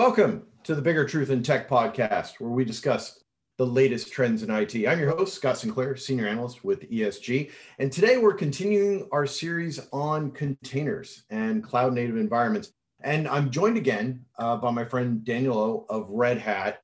Welcome to the Bigger Truth in Tech podcast, where we discuss the latest trends in IT. I'm your host, Scott Sinclair, Senior Analyst with ESG. And today we're continuing our series on containers and cloud native environments. And I'm joined again uh, by my friend Daniel O of Red Hat.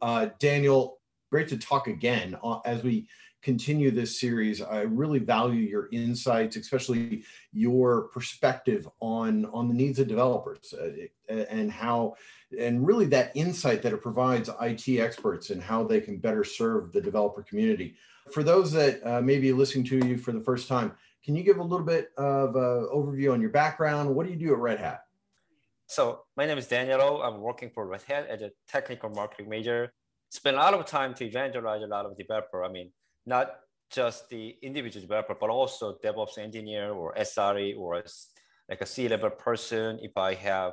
Uh, Daniel, great to talk again uh, as we continue this series. I really value your insights, especially your perspective on, on the needs of developers uh, and how, and really that insight that it provides IT experts and how they can better serve the developer community. For those that uh, may be listening to you for the first time, can you give a little bit of uh, overview on your background? What do you do at Red Hat? So my name is Daniel. I'm working for Red Hat as a technical marketing major. Spend a lot of time to evangelize a lot of developer. I mean, not just the individual developer, but also DevOps engineer or SRE or like a C-level person. If I have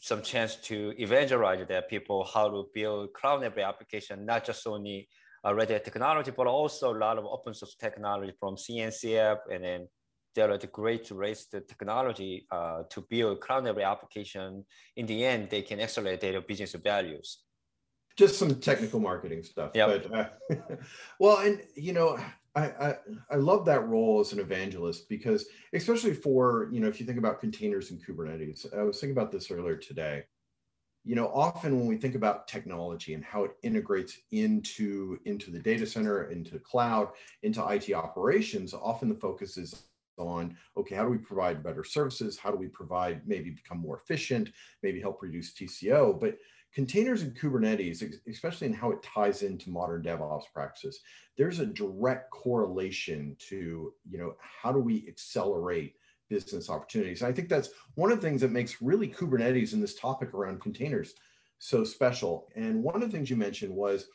some chance to evangelize their people how to build cloud native application, not just only uh, Red Hat technology, but also a lot of open source technology from CNCF and then there are the great race the technology uh, to build cloud native application. In the end, they can accelerate their business values just some technical marketing stuff. But uh, well, and you know, I, I, love that role as an evangelist because especially for you know if you think about containers and Kubernetes, I was thinking about this earlier today. You know, often when we think about technology and how it integrates into into the data center, into cloud, into IT operations, often the focus is on okay how do we provide better services how do we provide maybe become more efficient maybe help reduce tco but containers and Kubernetes, especially in how it ties into modern DevOps practices, there's a direct correlation to, you know, how do we accelerate business opportunities? And I think that's one of the things that makes really Kubernetes and this topic around containers so special. And one of the things you mentioned was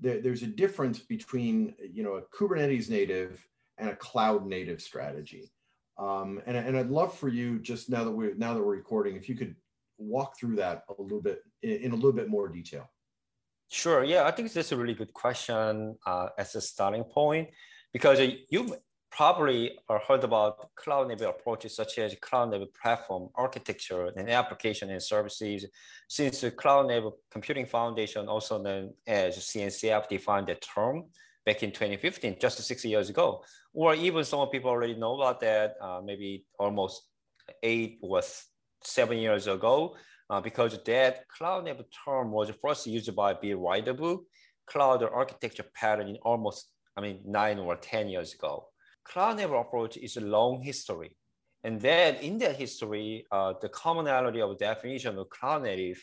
there, there's a difference between, you know, a Kubernetes native and a cloud native strategy. Um, and, and I'd love for you just now that we're now that we're recording, if you could walk through that a little bit in a little bit more detail? Sure. Yeah, I think this is a really good question uh, as a starting point because you've probably heard about cloud native approaches such as cloud native platform architecture and application and services since the cloud native computing foundation also known as cncf defined the term back in 2015 just six years ago or even some people already know about that uh, maybe almost eight or seven years ago uh, because that cloud native term was first used by Bill Rideout, cloud architecture pattern in almost, I mean, nine or 10 years ago. Cloud native approach is a long history. And then in that history, uh, the commonality of definition of cloud native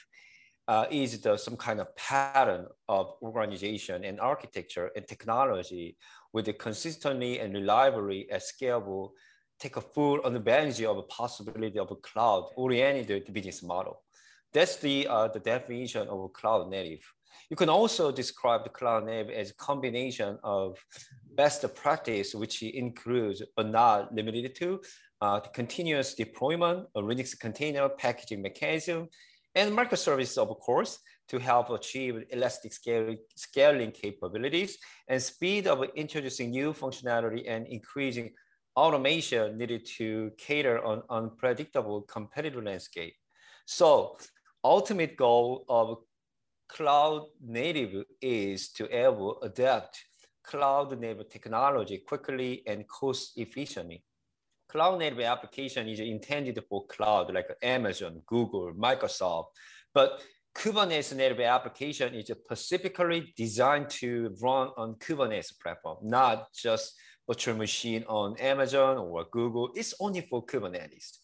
uh, is the, some kind of pattern of organization and architecture and technology with the consistently and reliably and scalable take a full advantage of the possibility of a cloud-oriented business model. That's the, uh, the definition of a cloud native. You can also describe the cloud native as a combination of best practice, which includes, but not limited to, uh, continuous deployment, a Linux container packaging mechanism, and microservices, of course, to help achieve elastic scaling, capabilities and speed of introducing new functionality and increasing automation needed to cater on unpredictable competitive landscape. So ultimate goal of cloud native is to able adapt cloud native technology quickly and cost efficiently. Cloud native application is intended for cloud like Amazon, Google, Microsoft, but Kubernetes native application is specifically designed to run on Kubernetes platform, not just virtual machine on Amazon or Google. It's only for Kubernetes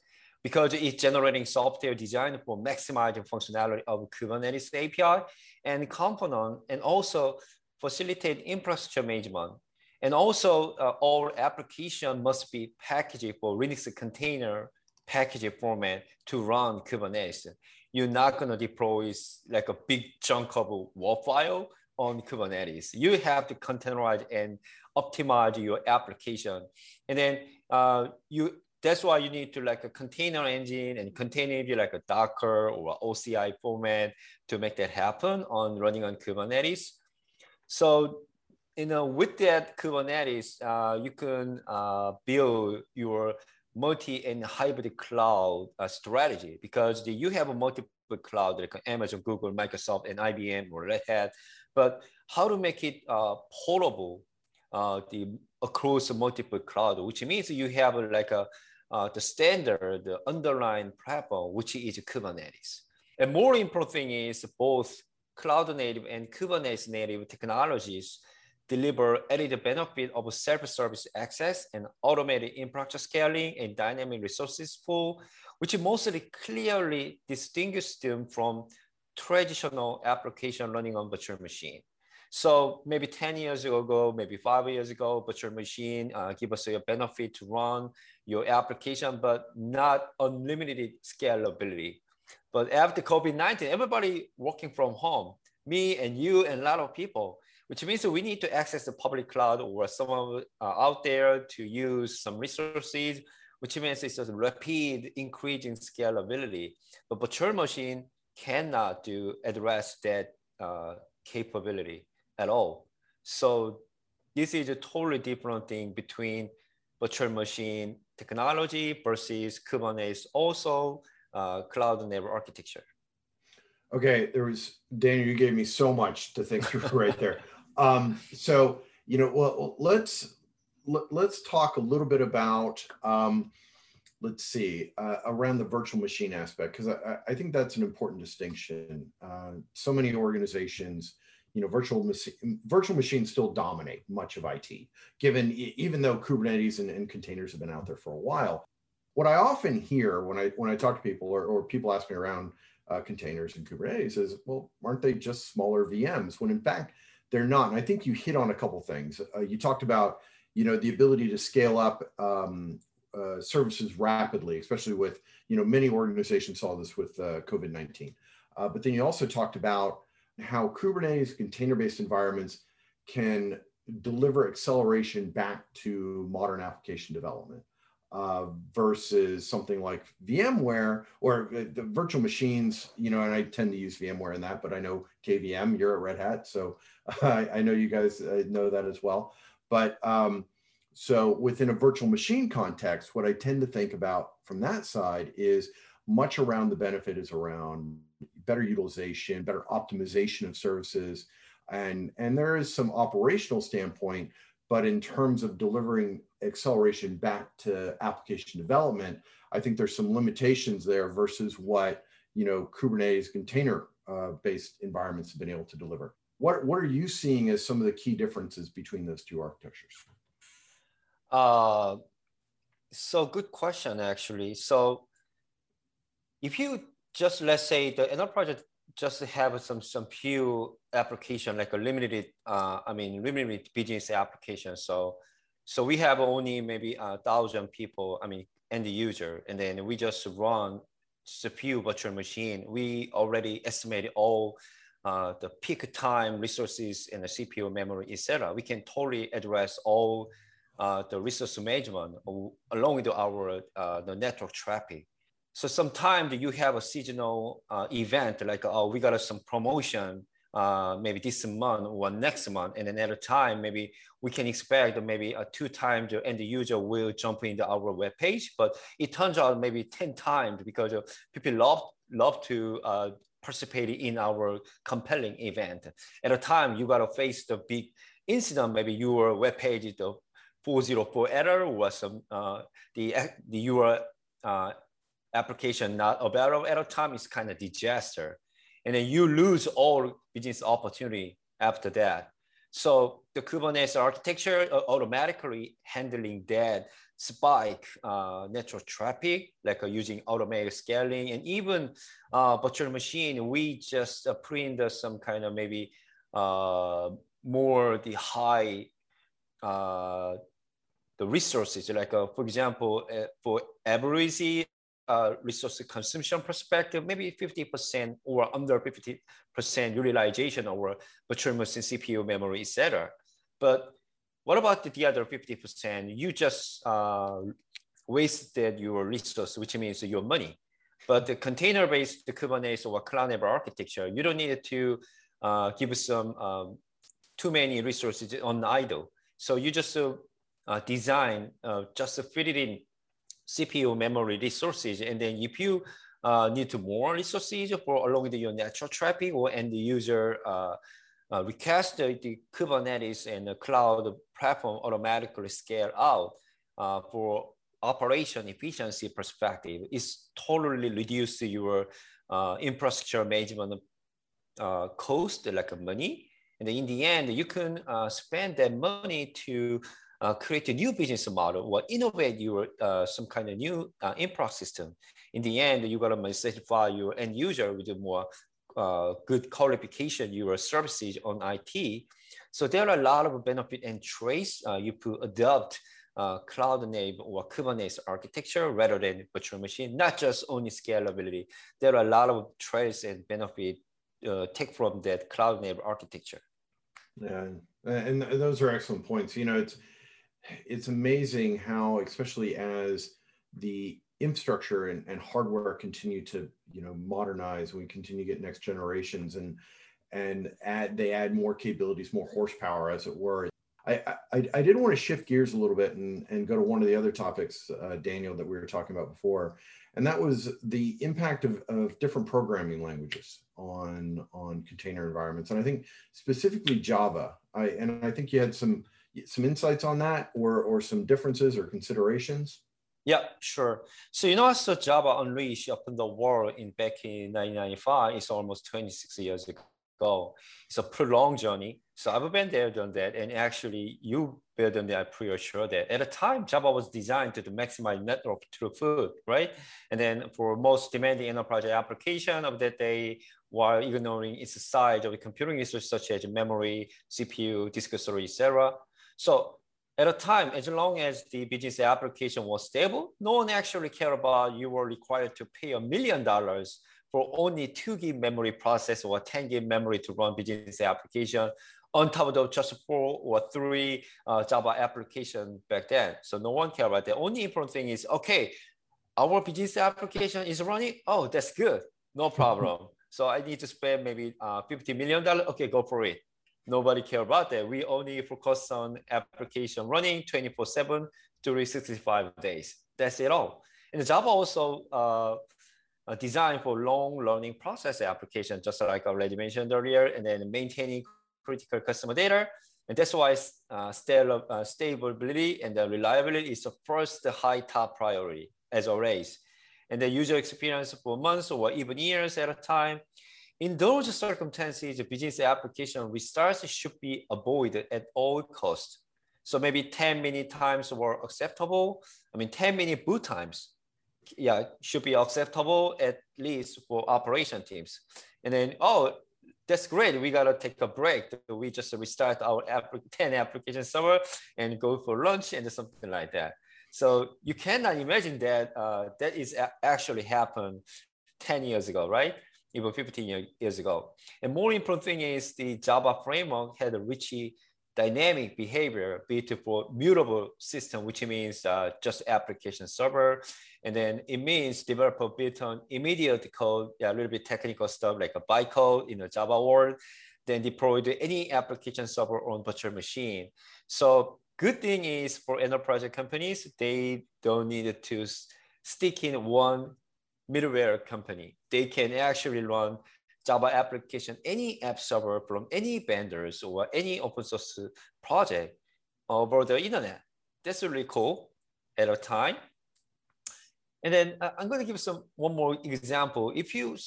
because it's generating software designed for maximizing functionality of Kubernetes API and component, and also facilitate infrastructure management. And also uh, all application must be packaged for Linux container package format to run Kubernetes. You're not gonna deploy like a big chunk of WAR file on Kubernetes. You have to containerize and optimize your application. And then uh, you that's why you need to like a container engine and container like a Docker or OCI format to make that happen on running on Kubernetes. So, you know, with that Kubernetes, uh, you can uh, build your multi and hybrid cloud uh, strategy because the, you have a multiple cloud like Amazon, Google, Microsoft, and IBM or Red Hat, but how to make it uh, portable uh, the across multiple cloud, which means you have like a uh, the standard the underlying platform, which is Kubernetes. And more important thing is both cloud native and Kubernetes native technologies deliver added benefit of self-service access and automated infrastructure scaling and dynamic resources pool, which mostly clearly distinguish them from traditional application running on virtual machine. So maybe 10 years ago, maybe five years ago, virtual machine uh, give us a benefit to run your application, but not unlimited scalability. But after COVID-19, everybody working from home, me and you and a lot of people, which means we need to access the public cloud or someone uh, out there to use some resources, which means it's a rapid increasing scalability. But virtual machine cannot do address that uh, capability at all. So this is a totally different thing between virtual machine technology versus Kubernetes, also uh, cloud native architecture. Okay, there was Daniel. You gave me so much to think through right there. Um, so you know, well, let's let, us let us talk a little bit about. Um, let's see uh, around the virtual machine aspect because I, I, think that's an important distinction. Uh, so many organizations, you know, virtual machine, virtual machines still dominate much of IT. Given even though Kubernetes and, and containers have been out there for a while, what I often hear when I when I talk to people or, or people ask me around uh, containers and Kubernetes is, well, aren't they just smaller VMs? When in fact, they're not. And I think you hit on a couple things. Uh, you talked about, you know, the ability to scale up um, uh, services rapidly, especially with, you know, many organizations saw this with uh, COVID-19. Uh, but then you also talked about how Kubernetes container-based environments can deliver acceleration back to modern application development uh, versus something like VMware or the virtual machines, you know, and I tend to use VMware in that, but I know KVM, you're at Red Hat. So I, I know you guys uh, know that as well. But um, so within a virtual machine context, what I tend to think about from that side is much around the benefit is around better utilization, better optimization of services. And, and there is some operational standpoint but in terms of delivering acceleration back to application development, I think there's some limitations there versus what you know Kubernetes container uh, based environments have been able to deliver. What what are you seeing as some of the key differences between those two architectures? Uh, so good question actually. So if you just let's say the enterprise just have some some few application like a limited uh, I mean limited business application. So so we have only maybe a thousand people. I mean end user, and then we just run just a few virtual machine. We already estimated all uh, the peak time resources and the CPU memory, etc. We can totally address all uh, the resource management along with our uh, the network traffic. So sometimes you have a seasonal uh, event like, oh, we got some promotion uh, maybe this month or next month. And another time, maybe we can expect maybe a two times the end user will jump into our web page, but it turns out maybe 10 times because people love, love to uh, participate in our compelling event. At a time, you got to face the big incident, maybe your web page is the 404 error or some, uh, the, the your uh, application not available at a time is kind of disaster. And then you lose all business opportunity after that. So the Kubernetes architecture automatically handling that spike uh, network traffic, like uh, using automated scaling and even uh, virtual machine, we just uh, print some kind of maybe uh, more the high uh, the resources, like uh, for example, uh, for every uh, resource consumption perspective, maybe 50% or under 50% utilization of virtual machine CPU memory, etc. But what about the other 50%? You just uh, wasted your resource, which means your money. But the container-based the Kubernetes or cloud-native architecture, you don't need to uh, give some um, too many resources on idle. So you just uh, design, uh, just fit it in CPU memory resources. And then if you uh, need to more resources for along the, your natural traffic or end user uh, uh, request the, Kubernetes and the cloud platform automatically scale out uh, for operation efficiency perspective, it's totally reduce your uh, infrastructure management uh, cost, like money. And in the end, you can spend that money to uh, create a new business model or innovate your uh, some kind of new uh, system. In the end, you got to satisfy your end user with a more uh, good qualification your services on IT. So there are a lot of benefit and trace uh, you could adopt uh, cloud native or Kubernetes architecture rather than virtual machine, not just only scalability. There are a lot of trace and benefit uh, take from that cloud native architecture. Yeah, and, and those are excellent points. You know, it's it's amazing how, especially as the infrastructure and, and hardware continue to you know modernize, we continue to get next generations and and add they add more capabilities, more horsepower, as it were. I, I, I did want to shift gears a little bit and, and go to one of the other topics, uh, Daniel, that we were talking about before, and that was the impact of, of different programming languages on on container environments, and I think specifically Java. I and I think you had some some insights on that, or or some differences or considerations. Yeah, sure. So you know, so Java Unleashed opened the world in back in 1995. It's almost 26 years ago. It's a prolonged journey. So I've been there, done that. And actually you built them there, I'm pretty sure that at the time, Java was designed to, maximize network throughput, right? And then for most demanding enterprise application of that day, while ignoring its size of the computing resources such as memory, CPU, disk storage, etc. So at a time, as long as the business application was stable, no one actually cared about you were required to pay a million dollars for only two gig memory process or 10 gig memory to run business application on top of just four or three uh, Java application back then. So no one cared about that. Only important thing is, okay, our business application is running. Oh, that's good. No problem. so I need to spend maybe uh, $50 million. Okay, go for it. Nobody care about that. We only focus on application running 24 seven, 365 days. That's it all. And Java also uh, uh, designed for long learning process application, just like I already mentioned earlier, and then maintaining critical customer data. And that's why uh, uh, stability and the reliability is the first high top priority as always. And the user experience for months or even years at a time. In those circumstances, the business application restarts should be avoided at all costs. So maybe 10 minute times were acceptable. I mean, 10 minute boot times yeah, should be acceptable at least for operation teams. And then, oh, that's great. We gotta take a break. We just restart our app 10 application server and go for lunch and something like that. So you cannot imagine that uh, that is actually happened 10 years ago, right? Even 15 years ago. And more important thing is the Java framework had a rich dynamic behavior beautiful mutable system, which means uh, just application server. And then it means developer built on immediate code, yeah, a little bit technical stuff like a bytecode in the Java world, then deploy to any application server on virtual machine. So good thing is for enterprise companies, they don't need to stick in one middleware company. They can actually run Java application, any app server from any vendors or any open source project over the internet. That's really cool at a time. And then uh, I'm going to give some one more example. If you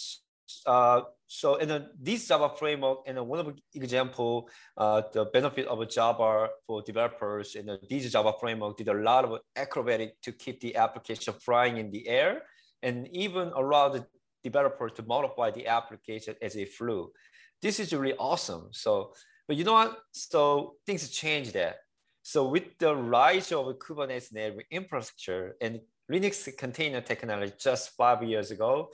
uh, so and then this Java framework and one of example, uh, the benefit of a Java for developers and this Java framework did a lot of acrobatic to keep the application flying in the air and even allow the developer to modify the application as it flew. This is really awesome. So, but you know what? So things change there. So with the rise of Kubernetes native infrastructure and Linux container technology just five years ago,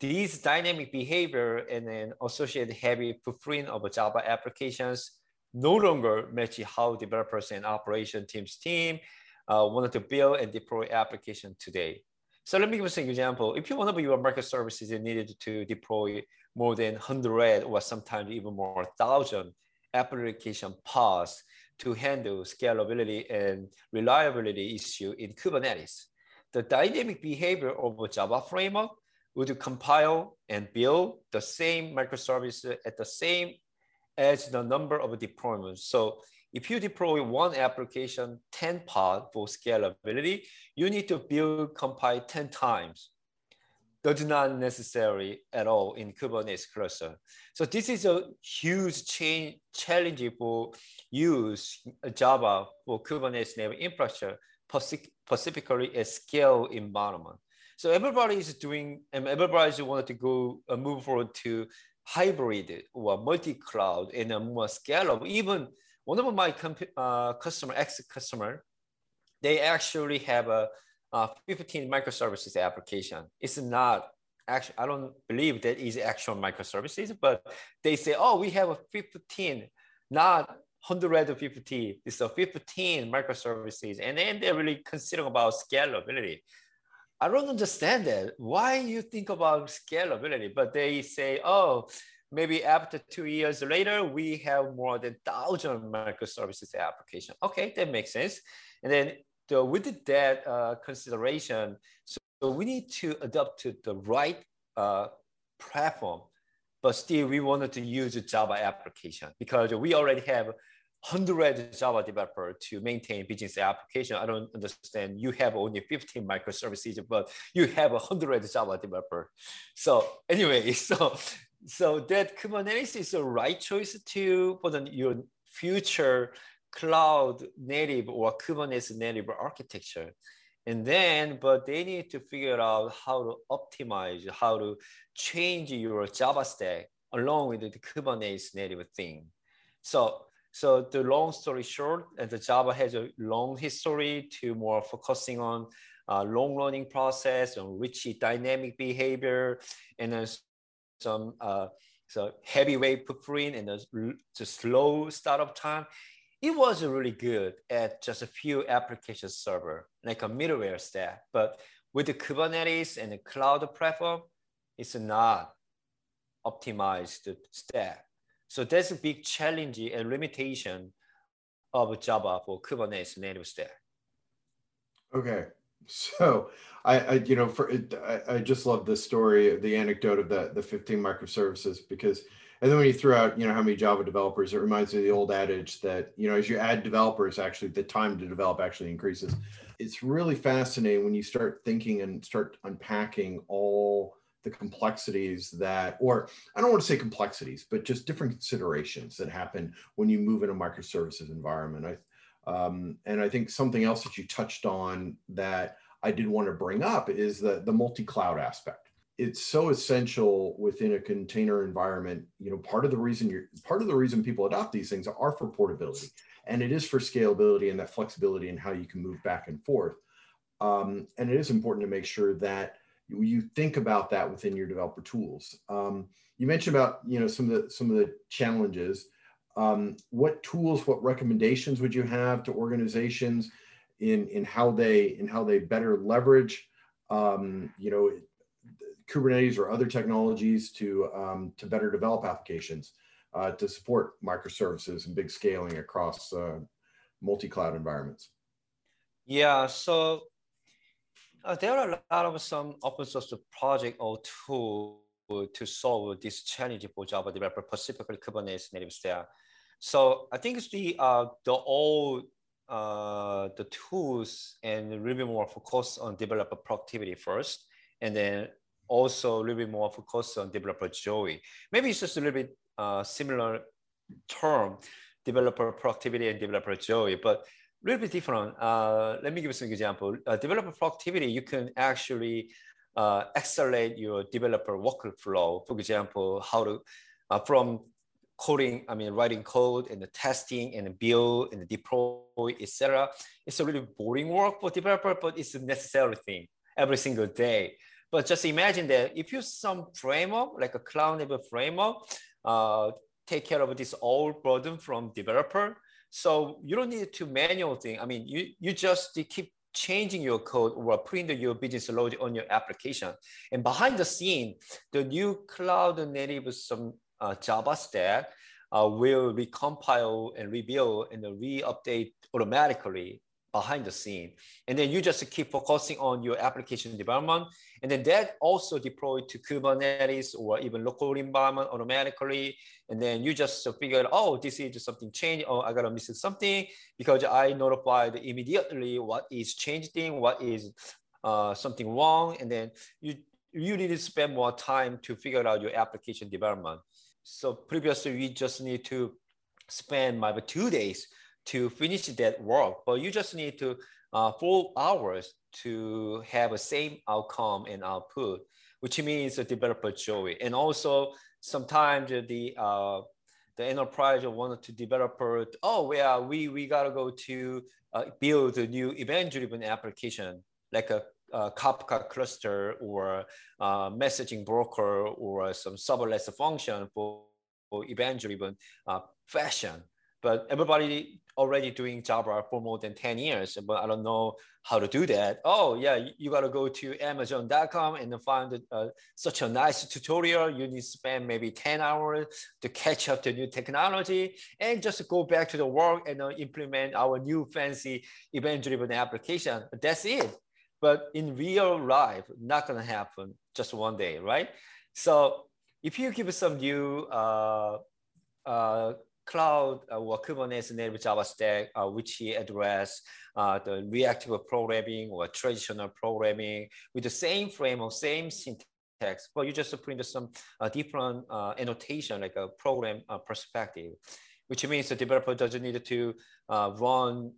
these dynamic behavior and then associated heavy footprint of Java applications no longer match how developers and operation teams team uh, wanted to build and deploy application today. So let me give you an example. If you want to be your microservices, you needed to deploy more than 100 or sometimes even more 1,000 application pods to handle scalability and reliability issue in Kubernetes. the dynamic behavior of a Java framework would compile and build the same microservice at the same as the number of deployments. So if you deploy one application 10 pod for scalability, you need to build compile 10 times. That's not necessary at all in Kubernetes cluster. So this is a huge change, challenge for use Java for Kubernetes native infrastructure, specifically a scale environment. So everybody is doing, and everybody wanted to go uh, move forward to hybrid or multi-cloud and a more scalable. Even one of my uh, customer, ex-customer, they actually have a, a 15 microservices application. It's not actually, I don't believe that is actual microservices, but they say, oh, we have a 15, not 150. It's a 15 microservices. And then they're really considering about scalability. I don't understand that. Why you think about scalability? But they say, oh, maybe after two years later, we have more than thousand microservices application. Okay, that makes sense. And then the, with that uh, consideration, so we need to adopt to the right uh, platform, but still we wanted to use a Java application because we already have 100 Java developer to maintain business application. I don't understand. You have only 15 microservices, but you have 100 Java developer. So anyway, so so that Kubernetes is the right choice to for the, your future cloud native or Kubernetes native architecture. And then, but they need to figure out how to optimize, how to change your Java stack along with the Kubernetes native thing. So so the long story short, and the Java has a long history to more focusing on uh, long running process and rich dynamic behavior and then some uh, so heavyweight footprint and the, the slow startup time. It was really good at just a few application server, like a middleware stack. But with the Kubernetes and the cloud platform, it's not optimized stack. So that's a big challenge and limitation of Java for Kubernetes native stack. Okay, so I, I you know, for it, I, I just love the story, the anecdote of the the 15 microservices because, and then when you throw out, you know, how many Java developers, it reminds me of the old adage that you know, as you add developers, actually the time to develop actually increases. It's really fascinating when you start thinking and start unpacking all the complexities that, or I don't want to say complexities, but just different considerations that happen when you move in a microservices environment. I, um, and I think something else that you touched on that I did want to bring up is the, the multi-cloud aspect. It's so essential within a container environment. You know, part of the reason you're part of the reason people adopt these things are for portability, and it is for scalability and that flexibility and how you can move back and forth. Um, and it is important to make sure that you think about that within your developer tools. Um, you mentioned about you know some of the some of the challenges. Um, what tools, what recommendations would you have to organizations in in how they in how they better leverage um, you know Kubernetes or other technologies to um, to better develop applications uh, to support microservices and big scaling across uh, multi-cloud environments? Yeah, so uh, there are a lot of some open source project or tool to solve this challenge for Java developer, specifically Kubernetes native stack. So I think it's the uh, the old uh, the tools and a little bit more focus on developer productivity first, and then also a little bit more focus on developer joy. Maybe it's just a little bit uh, similar term, developer productivity and developer joy, but a little bit different. Uh, let me give you some example. Uh, developer productivity, you can actually uh, accelerate your developer workflow. For example, how to uh, from coding, I mean, writing code and the testing and the build and the deploy, etc. It's a really boring work for developer, but it's a necessary thing every single day. But just imagine that if you some framework, like a cloud native framework, uh, take care of this old burden from developer, so you don't need to manual thing. I mean, you, you just keep changing your code or putting your business logic on your application. And behind the scene, the new cloud native some uh, Java stack uh, will recompile and rebuild and re-update automatically behind the scene. And then you just keep focusing on your application development. And then that also deployed to Kubernetes or even local environment automatically. And then you just figure out, oh, this is something changed. Oh, I gotta miss something because I notified immediately what is changing, what is uh, something wrong. And then you, you need to spend more time to figure out your application development. So previously we just need to spend maybe two days to finish that work, but you just need to uh, four hours to have the same outcome and output, which means the developer joy. And also sometimes the uh, the enterprise wanted to develop, oh, yeah, we, we got to go to uh, build a new event-driven application, like a, a Kafka cluster or a messaging broker or some serverless function for, for event-driven uh, fashion. But everybody already doing Java for more than 10 years, but I don't know how to do that. Oh yeah, you gotta go to amazon.com and find uh, such a nice tutorial. You need to spend maybe 10 hours to catch up to new technology and just go back to the work and uh, implement our new fancy event-driven application. That's it. But in real life, not gonna happen just one day, right? So if you give some new uh, uh, cloud uh, or Kubernetes native Java stack, uh, which address uh, the reactive programming or traditional programming with the same frame or same syntax, but you just in some uh, different uh, annotation like a program uh, perspective, which means the developer doesn't need to run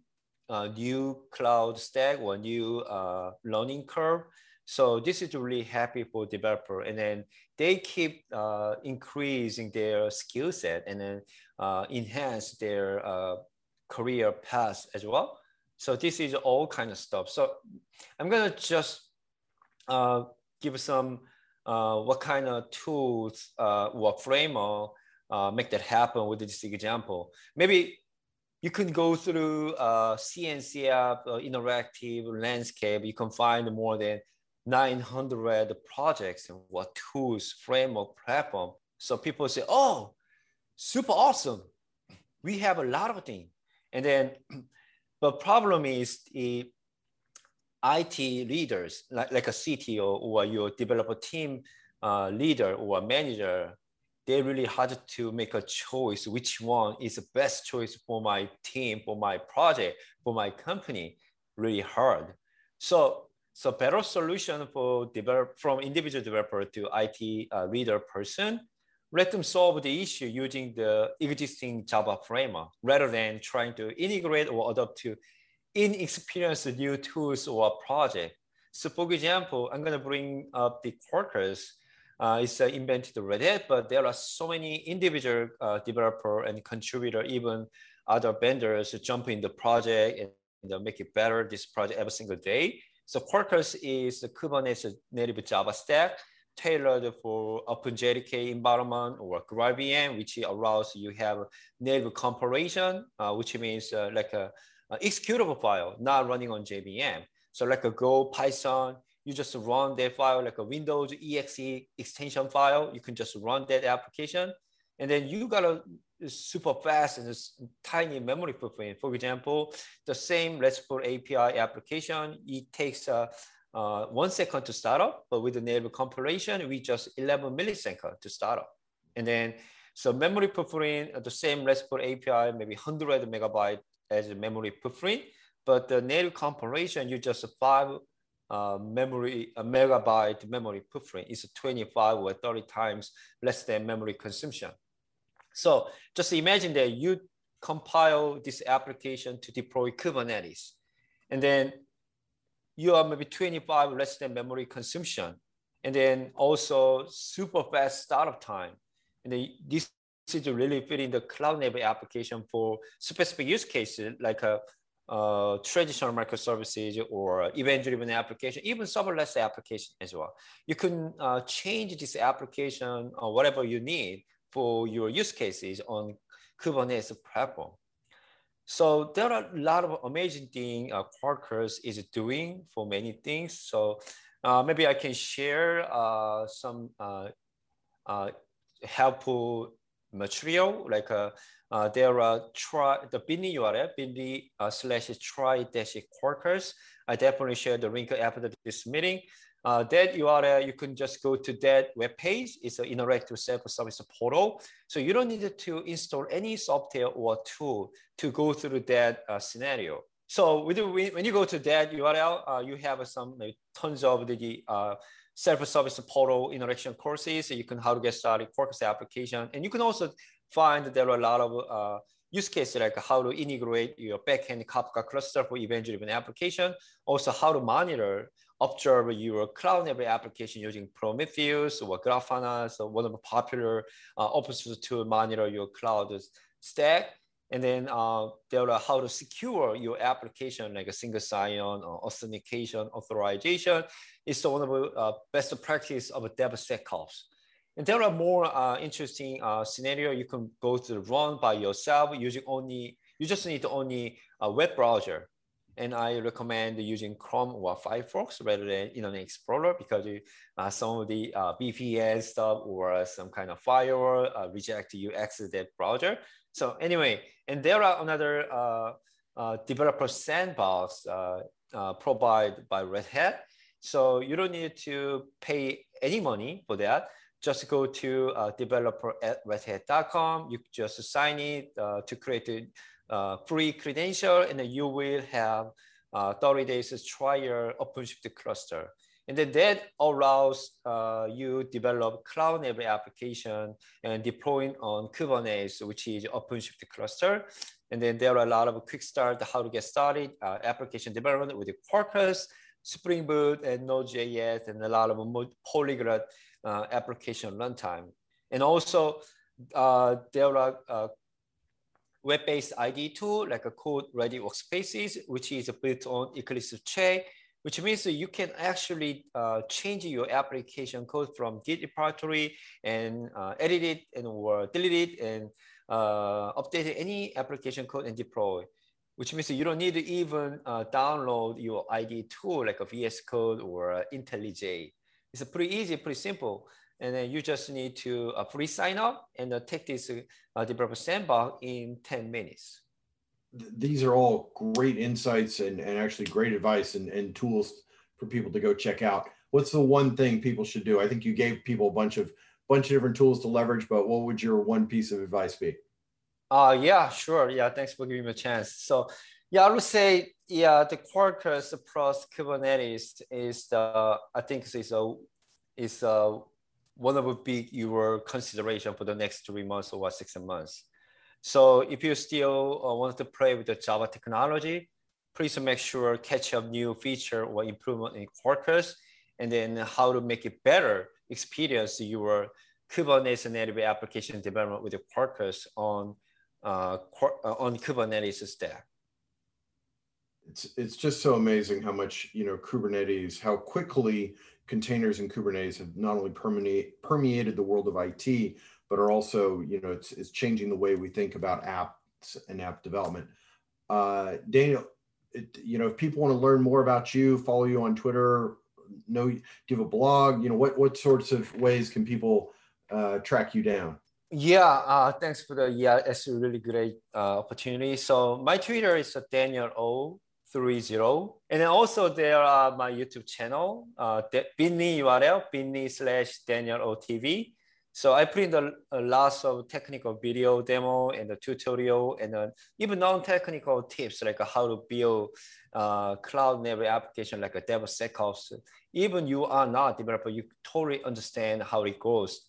a new cloud stack or new learning curve. So this is really happy for developer. And then they keep uh, increasing their skill set and then uh, enhance their uh, career path as well. So this is all kind of stuff. So I'm gonna just uh, give some uh, what kind of tools uh, or framework make that happen with this example. Maybe you can go through uh, CNCF uh, interactive landscape. You can find more than 900 projects and what tools, framework, platform. So people say, oh, super awesome. We have a lot of things. And then, the problem is the IT leaders, like, like a CTO or your developer team uh, leader or manager, they really hard to make a choice which one is the best choice for my team, for my project, for my company. Really hard. So so better solution for develop from individual developer to IT uh, leader person, let them solve the issue using the existing Java framework rather than trying to integrate or adopt to inexperienced new tools or project. So for example, I'm gonna bring up the Quarkus. Uh, it's uh, invented Red but there are so many individual uh, developer and contributor, even other vendors jump in the project and make it better this project every single day. So Quarkus is the Kubernetes native Java stack tailored for OpenJDK environment or GraalVM, which allows you have native compilation, uh, which means uh, like a, a, executable file, not running on JVM. So like a Go Python, you just run that file like a Windows exe extension file. You can just run that application. And then you got a super fast and tiny memory footprint. For example, the same RESTful API application, it takes uh, uh, one second to start up, but with the native compilation, we just 11 milliseconds to start up. And then, so memory footprint, uh, the same RESTful API, maybe 100 megabyte as a memory footprint, but the native compilation, you just five uh, memory, a megabyte memory footprint is 25 or 30 times less than memory consumption. So just imagine that you compile this application to deploy Kubernetes, and then you are maybe 25 less than memory consumption, and then also super fast startup time. And then this is really fitting the cloud native application for specific use cases like a, uh, traditional microservices or event-driven application, even serverless application as well. You can uh, change this application or whatever you need for your use cases on Kubernetes platform. So there are a lot of amazing things uh, Quarkus is doing for many things. So uh, maybe I can share uh, some uh, uh helpful material like uh, there are try the bit.ly URL, bit.ly uh, slash try dash quarkus. I definitely share the link after this meeting. Uh, that URL, you can just go to that web page. It's an interactive self-service portal. So you don't need to install any software or tool to go through that uh, scenario. So when you go to that URL, uh, you have some like, tons of the uh, self-service portal interaction courses. You can how to get started, Quarkus application. And you can also find there are a lot of uh, use cases like how to integrate your backend Kafka cluster for event-driven application. Also how to monitor observe your cloud native application using Prometheus or Grafana, so one of the popular uh, open source to monitor your cloud stack. And then uh, there are how to secure your application like a single sign-on or authentication authorization. It's one of the uh, best practice of DevSecOps. And there are more uh, interesting uh, scenario you can go to the run by yourself using only, you just need only a web browser and I recommend using Chrome or Firefox rather than Internet Explorer because uh, some of the uh, VPN stuff or some kind of firewall uh, reject you access that browser. So anyway, and there are another uh, uh, developer sandbox provided by Red Hat. So you don't need to pay any money for that. Just go to developer at redhat.com. You just sign it to create uh, free credential, and then you will have uh, 30 days trial OpenShift cluster. And then that allows uh, you develop cloud native application and deploying on Kubernetes, which is OpenShift cluster. And then there are a lot of quick start how to get started, uh, application development with Quarkus, Spring Boot, and Node.js, and a lot of polyglot uh, application runtime. And also, uh, there are uh, web-based IDE tool like a CodeReady Workspaces, which is built on Eclipse Che, which means you can actually uh, change your application code from Git repository and uh, edit it and or delete it and uh, update any application code and deploy, which means you don't need to even uh, download your IDE tool like a VS Code or IntelliJ. It's pretty easy, pretty simple and then you just need to uh, free sign up and uh, take this uh, developer sandbox in 10 minutes. These are all great insights and, and actually great advice and, and tools for people to go check out. What's the one thing people should do? I think you gave people a bunch of bunch of different tools to leverage, but what would your one piece of advice be? Uh, yeah, sure. Yeah, thanks for giving me a chance. So yeah, I would say, yeah, the Quarkus plus Kubernetes is the, I think is a, is a one of the big your consideration for the next three months or six months. So if you still uh, want to play with the Java technology, please make sure catch up new feature or improvement in Quarkus, and then how to make it better experience your Kubernetes native application development with the Quarkus on uh, uh, on Kubernetes stack. It's it's just so amazing how much you know Kubernetes, how quickly containers and Kubernetes have not only permeate, permeated the world of IT, but are also, you know, it's, it's changing the way we think about apps and app development. Uh, Daniel, it, you know, if people want to learn more about you, follow you on Twitter, know, do you have a blog? You know, what, what sorts of ways can people uh, track you down? Yeah, uh, thanks for the, yeah, it's a really great uh, opportunity. So my Twitter is Daniel O three zero. And then also there are my YouTube channel, uh, bit.ly URL, bit.ly slash Daniel OTV. So I put in uh, lots of technical video demo and the tutorial and uh, even non-technical tips like how to build uh, cloud native application like a DevSecOps. Even you are not a developer, you totally understand how it goes.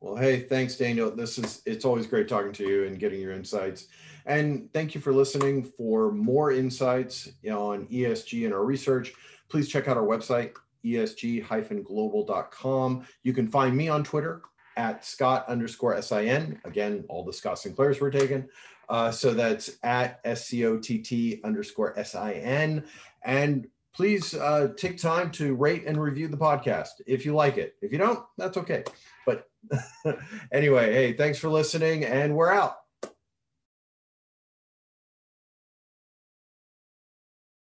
Well, hey, thanks, Daniel. This is it's always great talking to you and getting your insights. And thank you for listening. For more insights on ESG and our research, please check out our website, esg-global.com. You can find me on Twitter at Scott underscore SIN. Again, all the Scott Sinclairs were taken. Uh, so that's at SCOTT underscore SIN. And please uh, take time to rate and review the podcast if you like it. If you don't, that's okay. But anyway, hey, thanks for listening, and we're out.